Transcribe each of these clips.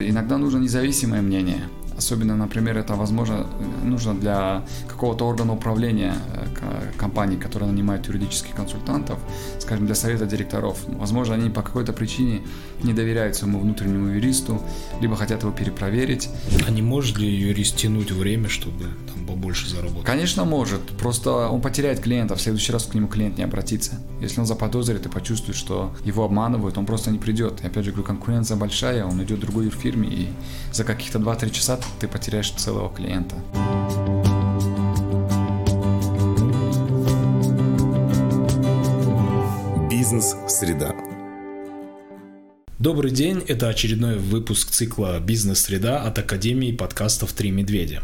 Иногда нужно независимое мнение. Особенно, например, это возможно нужно для какого-то органа управления э, компании, которая нанимает юридических консультантов, скажем, для совета директоров. Возможно, они по какой-то причине не доверяют своему внутреннему юристу, либо хотят его перепроверить. А не может ли юрист тянуть время, чтобы там побольше заработать? Конечно, может. Просто он потеряет клиента, в следующий раз к нему клиент не обратится. Если он заподозрит и почувствует, что его обманывают, он просто не придет. И опять же говорю, конкуренция большая, он идет в другой фирме, и за каких-то 2-3 часа ты потеряешь целого клиента. Бизнес-среда. Добрый день, это очередной выпуск цикла «Бизнес-среда» от Академии подкастов «Три медведя».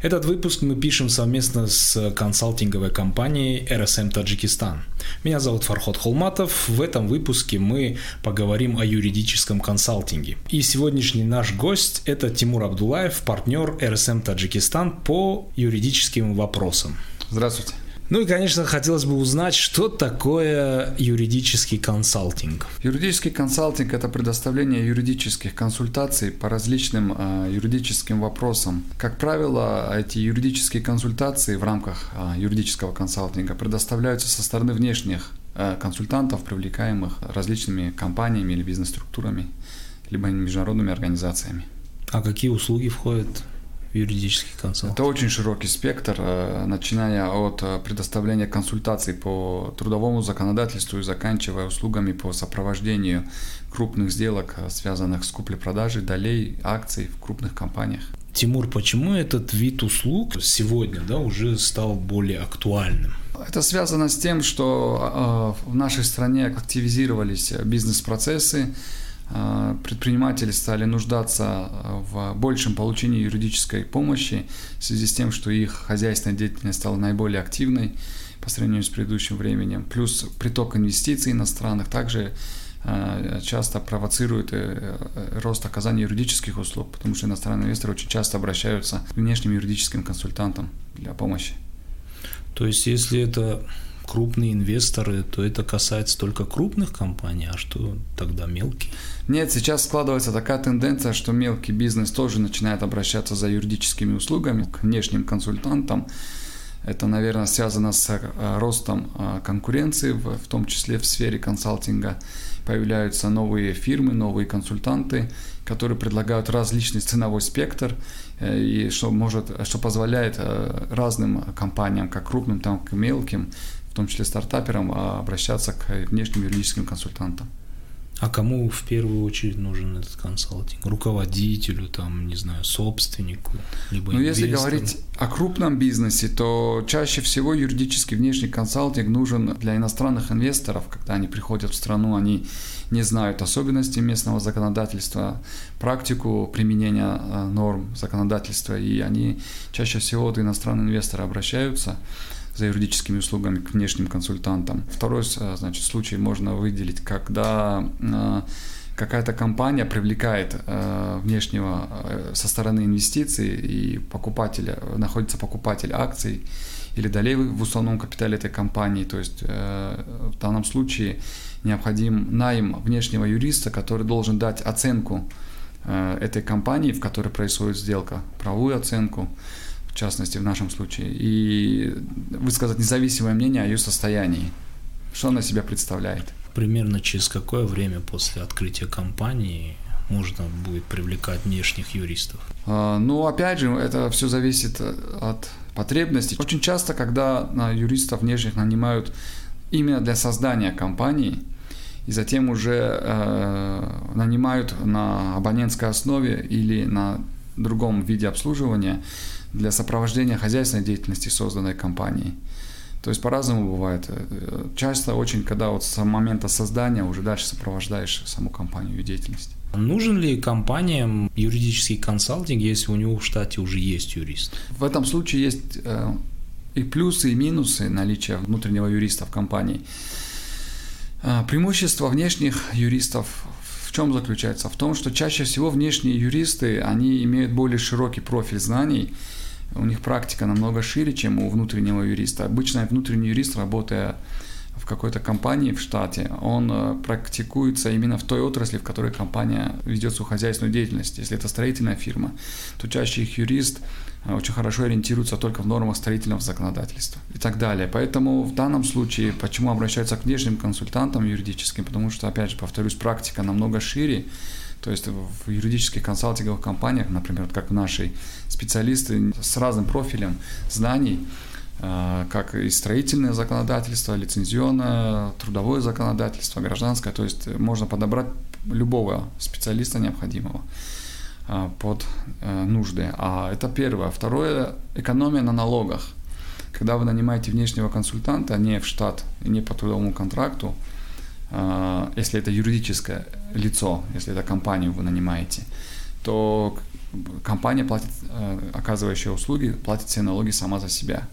Этот выпуск мы пишем совместно с консалтинговой компанией RSM Таджикистан. Меня зовут Фархот Холматов. В этом выпуске мы поговорим о юридическом консалтинге. И сегодняшний наш гость – это Тимур Абдулаев, партнер RSM Таджикистан по юридическим вопросам. Здравствуйте. Ну и, конечно, хотелось бы узнать, что такое юридический консалтинг. Юридический консалтинг – это предоставление юридических консультаций по различным э, юридическим вопросам. Как правило, эти юридические консультации в рамках э, юридического консалтинга предоставляются со стороны внешних э, консультантов, привлекаемых различными компаниями или бизнес-структурами, либо международными организациями. А какие услуги входят юридический консалтинг? Это очень широкий спектр, э, начиная от э, предоставления консультаций по трудовому законодательству и заканчивая услугами по сопровождению крупных сделок, э, связанных с куплей-продажей долей акций в крупных компаниях. Тимур, почему этот вид услуг сегодня да, уже стал более актуальным? Это связано с тем, что в нашей стране активизировались бизнес-процессы, предприниматели стали нуждаться э, в большем получении юридической помощи в связи с тем, что их хозяйственная деятельность стала наиболее активной по сравнению с предыдущим временем. Плюс приток инвестиций иностранных также э, часто провоцирует рост оказания юридических услуг, потому что иностранные инвесторы очень часто обращаются к внешним юридическим консультантам для помощи. То есть, если это крупные инвесторы, то это касается только крупных компаний, а что тогда мелкие? Нет, сейчас складывается такая тенденция, что мелкий бизнес тоже начинает обращаться за юридическими услугами к внешним консультантам. Это, наверное, связано с э, ростом э, конкуренции, в том числе в сфере консалтинга. Появляются новые фирмы, новые консультанты, которые предлагают различный ценовой спектр, э, и что, может, что позволяет разным компаниям, как крупным, так и мелким, том числе стартаперам, а обращаться к внешним юридическим консультантам. А кому в первую очередь нужен этот консалтинг? Руководителю, там, не знаю, собственнику, либо Ну, если говорить о крупном бизнесе, то чаще всего юридический внешний консалтинг нужен для иностранных инвесторов, когда они приходят в страну, они не знают особенностей местного законодательства, практику применения э, норм законодательства, и они чаще всего вот иностранные инвесторы обращаются за юридическими услугами к внешним консультантам. Второй э, значит, случай можно выделить, когда э, какая-то компания привлекает э, внешнего со стороны инвестиций и покупателя, находится покупатель акций или долей в основном капитале этой компании. То есть в данном случае необходим найм внешнего юриста, который должен дать оценку этой компании, в которой происходит сделка, правовую оценку, частности в нашем случае, и высказать независимое мнение о ее состоянии. Что она себя представляет? Примерно через какое время после открытия компании можно будет привлекать внешних юристов? А, ну, опять же, это все зависит от потребностей. Очень часто, когда юристов внешних нанимают именно для создания компании, и затем уже э, нанимают на абонентской основе или на другом виде обслуживания, для сопровождения хозяйственной деятельности созданной компанией. То есть по-разному бывает. Часто очень, когда вот с момента создания уже дальше сопровождаешь саму компанию и деятельность. Нужен ли компаниям юридический консалтинг, если у него в штате уже есть юрист? В этом случае есть э, и плюсы, и минусы наличия внутреннего юриста в компании. Э, преимущество внешних юристов чем заключается? В том, что чаще всего внешние юристы, они имеют более широкий профиль знаний, у них практика намного шире, чем у внутреннего юриста. Обычно внутренний юрист, работая какой-то компании в штате, он э, практикуется именно в той отрасли, в которой компания ведет свою хозяйственную деятельность. Если это строительная фирма, то чаще их юрист э, очень хорошо ориентируется только в нормах строительного законодательства и так далее. Поэтому в данном случае, почему обращаются к внешним консультантам юридическим, потому что, опять же, повторюсь, практика намного шире, то есть в юридических консалтинговых компаниях, например, как в нашей, специалисты с разным профилем знаний, как и строительное законодательство, лицензионное, трудовое законодательство, гражданское. То есть можно подобрать любого специалиста необходимого э, под э, нужды. А это первое. Второе – экономия на налогах. Когда вы нанимаете внешнего консультанта не в штат не по трудовому контракту, если это юридическое лицо, если это компанию вы нанимаете, то компания платит, э, оказывающая услуги, платит все налоги сама за себя.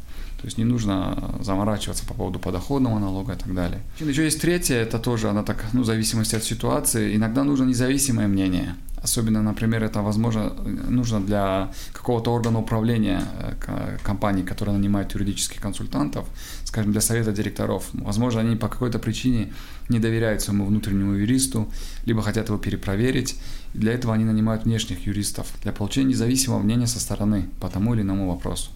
То есть не нужно заморачиваться по поводу подоходного налога и так далее. Еще есть третье, это тоже, она так, ну, в зависимости от ситуации, иногда нужно независимое мнение. Особенно, например, это возможно нужно для какого-то органа управления э, компании, которая нанимает юридических консультантов, скажем, для совета директоров. Возможно, они по какой-то причине не доверяют своему внутреннему юристу, либо хотят его перепроверить. И для этого они нанимают внешних юристов для получения независимого мнения со стороны по тому или иному вопросу.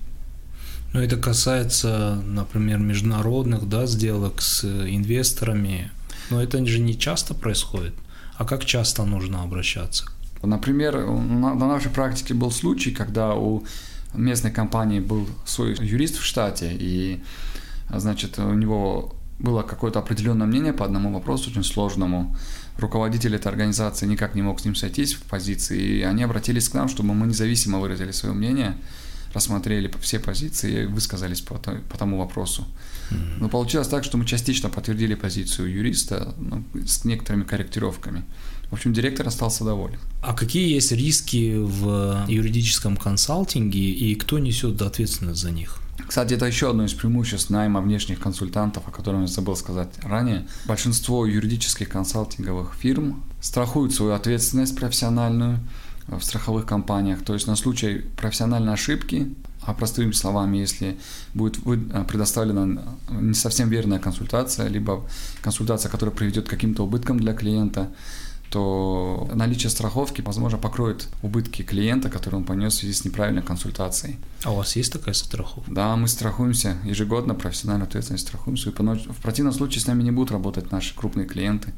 Но это касается, например, международных да, сделок с инвесторами. Но это же не часто происходит. А как часто нужно обращаться Например, на, на нашей практике был случай, когда у местной компании был свой юрист в штате, и, значит, у него было какое-то определенное мнение по одному вопросу, очень сложному. Руководитель этой организации никак не мог с ним сойтись в позиции, и они обратились к нам, чтобы мы независимо выразили свое мнение, рассмотрели все позиции и высказались по, по тому вопросу. Но получилось так, что мы частично подтвердили позицию юриста ну, с некоторыми корректировками. В общем, директор остался доволен. А какие есть риски в юридическом консалтинге и кто несет ответственность за них? Кстати, это еще одно из преимуществ найма внешних консультантов, о котором я забыл сказать ранее. Большинство юридических консалтинговых фирм страхуют свою ответственность профессиональную в страховых компаниях. То есть на случай профессиональной ошибки, а простыми словами, если будет предоставлена не совсем верная консультация, либо консультация, которая приведет к каким-то убыткам для клиента, то наличие страховки, возможно, покроет убытки клиента, которые он понес в связи с неправильной консультацией. А у вас есть такая страховка? Да, мы страхуемся ежегодно, профессиональную ответственность страхуемся. И в противном случае с нами не будут работать наши крупные клиенты.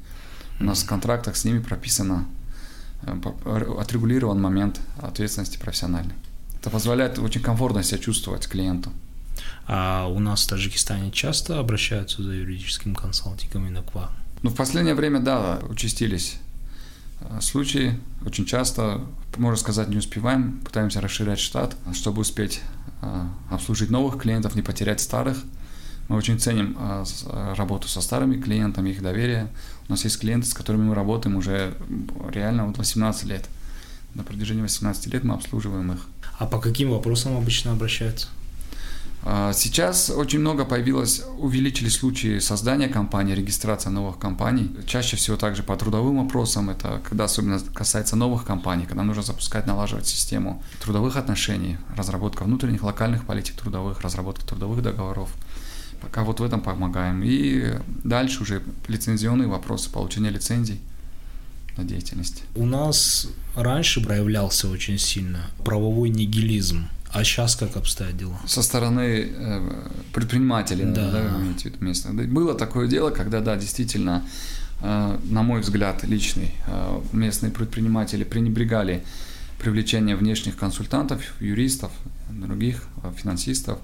У нас в контрактах с ними прописано, э, отрегулирован момент ответственности профессиональной. Это позволяет очень комфортно себя чувствовать клиенту. А у нас в Таджикистане часто обращаются за юридическим консалтингом и к вам? Ну, в последнее время, да, участились Э, случаи. Очень часто, можно сказать, не успеваем, пытаемся расширять штат, чтобы успеть э, обслужить новых клиентов, не потерять старых. Мы очень ценим э, работу со старыми клиентами, их доверие. У нас есть клиенты, с которыми мы работаем уже реально вот 18 лет. На протяжении 18 лет мы обслуживаем их. А по каким вопросам обычно обращаются? А, сейчас очень много появилось, увеличились случаи создания компаний, регистрация новых компаний. Чаще всего также по трудовым вопросам, это когда особенно касается новых компаний, когда нужно запускать, налаживать систему трудовых отношений, разработка внутренних локальных политик трудовых, разработка трудовых договоров. Пока вот в этом помогаем. И дальше уже лицензионные вопросы, получение лицензий на деятельность. У нас раньше проявлялся очень сильно правовой нигилизм а сейчас как обстоят дела? Со стороны э, предпринимателей, да, да место. Было такое дело, когда, да, действительно, э, на мой взгляд, личный, э, местные предприниматели пренебрегали привлечение внешних консультантов, юристов, других э, финансистов.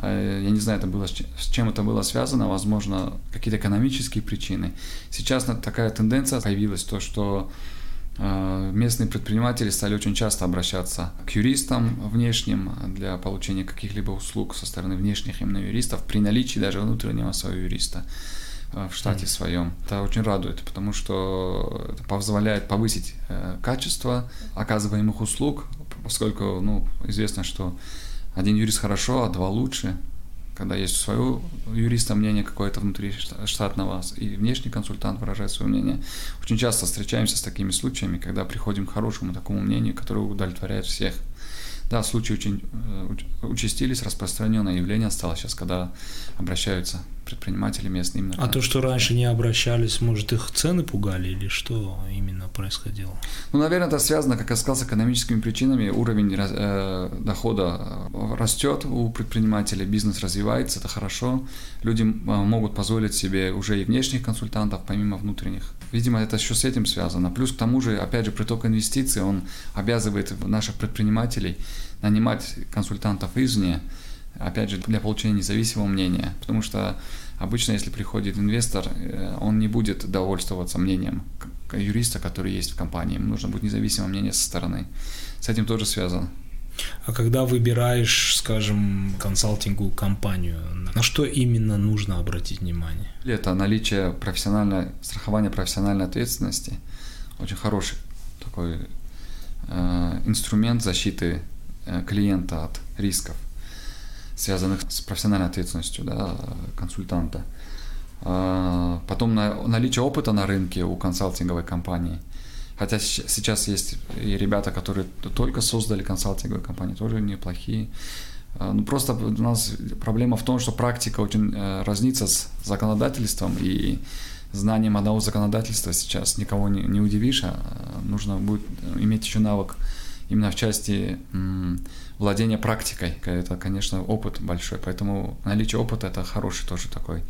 Э, я не знаю, это было, с чем это было связано, возможно, какие-то экономические причины. Сейчас такая тенденция появилась, то, что Э, местные предприниматели стали очень часто обращаться к юристам внешним для получения каких-либо услуг со стороны внешних именно юристов при наличии даже внутреннего своего юриста э, в штате mm. своем. Это очень радует, потому что это позволяет повысить э, качество оказываемых услуг, поскольку ну, известно, что один юрист хорошо, а два лучше когда есть у своего юриста мнение какое-то внутри штатного, и внешний консультант выражает свое мнение. Очень часто встречаемся с такими случаями, когда приходим к хорошему такому мнению, которое удовлетворяет всех. Да, случаи очень э, участились, распространенное явление стало сейчас, когда обращаются предприниматели местные. Именно а то, что раньше не обращались, может, их цены пугали или что именно происходило? Ну, наверное, это связано, как я сказал, с экономическими причинами. Уровень э, дохода э, растет у предпринимателей, бизнес развивается, это хорошо. Люди э, могут позволить себе уже и внешних консультантов, помимо внутренних. Видимо, это еще с этим связано. Плюс к тому же, опять же, приток инвестиций, он обязывает наших предпринимателей нанимать консультантов извне, опять же, для получения независимого мнения. Потому что обычно, если приходит инвестор, э, он не будет довольствоваться мнением юриста, который есть в компании. Ему нужно будет независимое мнение со стороны. С этим тоже связано. А когда выбираешь, скажем, консалтинговую компанию, на что именно нужно обратить внимание? Это наличие профессиональной, страхования профессиональной ответственности. Очень хороший такой э, инструмент защиты клиента от рисков, связанных с профессиональной ответственностью да, консультанта. Э, потом на, наличие опыта на рынке у консалтинговой компании – Хотя сейчас есть и ребята, которые только создали консалтинговые компании, тоже неплохие. А, ну, просто у нас проблема в том, что практика очень э, разнится с законодательством, и знанием одного законодательства сейчас никого не, не удивишь, а нужно будет иметь еще навык именно в части владения практикой. Это, конечно, опыт большой, поэтому наличие опыта – это хороший тоже такой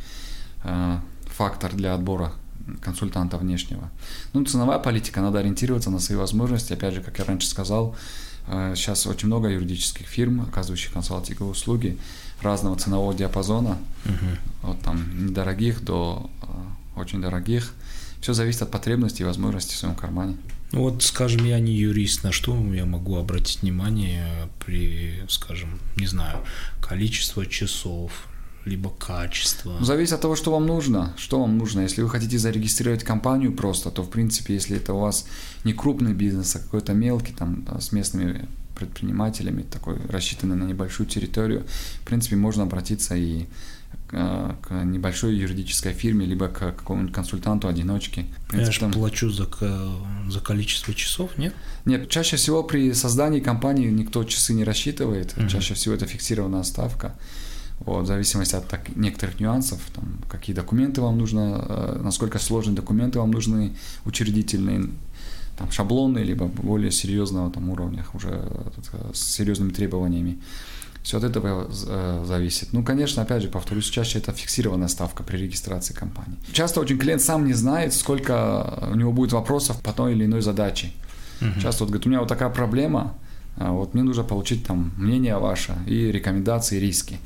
э, фактор для отбора консультанта внешнего. Ну, ценовая политика, надо ориентироваться на свои возможности. Опять же, как я раньше сказал, э, сейчас очень много юридических фирм, оказывающих консалтинговые услуги разного ценового диапазона, угу. от там недорогих до э, очень дорогих. Все зависит от потребностей и возможностей в своем кармане. Ну вот, скажем, я не юрист, на что я могу обратить внимание при, скажем, не знаю, количество часов, либо качество? Ну, зависит от того, что вам нужно. Что вам нужно? Если вы хотите зарегистрировать компанию просто, то, в принципе, если это у вас не крупный бизнес, а какой-то мелкий, там, с местными предпринимателями, такой рассчитанный на небольшую территорию, в принципе, можно обратиться и э, к небольшой юридической фирме, либо к какому-нибудь консультанту, одиночке. принципе, Я же там... плачу за, за количество часов, нет? Нет, чаще всего при создании компании никто часы не рассчитывает, uh-huh. чаще всего это фиксированная ставка. Вот, в зависимости от так, некоторых нюансов, там, какие документы вам нужно, э, насколько сложные документы вам нужны, учредительные, там, шаблоны, либо более серьезного там, уровня, уже с серьезными требованиями. Все от этого э, зависит. Ну, конечно, опять же, повторюсь, чаще это фиксированная ставка при регистрации компании. Часто очень клиент сам не знает, сколько у него будет вопросов по той или иной задаче. Uh-huh. Часто вот говорит, у меня вот такая проблема, а вот мне нужно получить там мнение ваше и рекомендации, риски.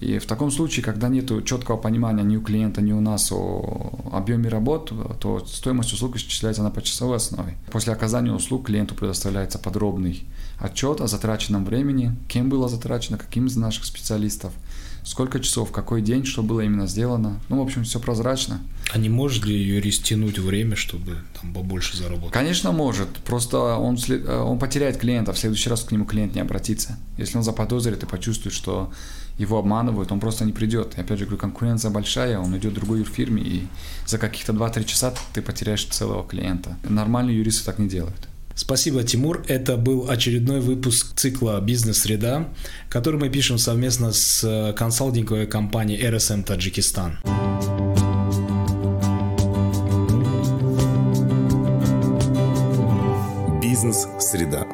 И в таком случае, когда нет четкого понимания ни у клиента, ни у нас о объеме работ, то стоимость услуг исчисляется на почасовой основе. После оказания услуг клиенту предоставляется подробный отчет о затраченном времени, кем было затрачено, каким из наших специалистов, сколько часов, какой день, что было именно сделано. Ну, в общем, все прозрачно. А не может ли юрист тянуть время, чтобы там побольше заработать? Конечно, может. Просто он, он потеряет клиента, в следующий раз к нему клиент не обратится. Если он заподозрит и почувствует, что его обманывают, он просто не придет. И опять же говорю, конкуренция большая, он идет в другой фирме, и за каких-то 2-3 часа ты потеряешь целого клиента. Нормальные юристы так не делают. Спасибо, Тимур. Это был очередной выпуск цикла «Бизнес-среда», который мы пишем совместно с э, консалтинговой компанией RSM Таджикистан. Бизнес-среда.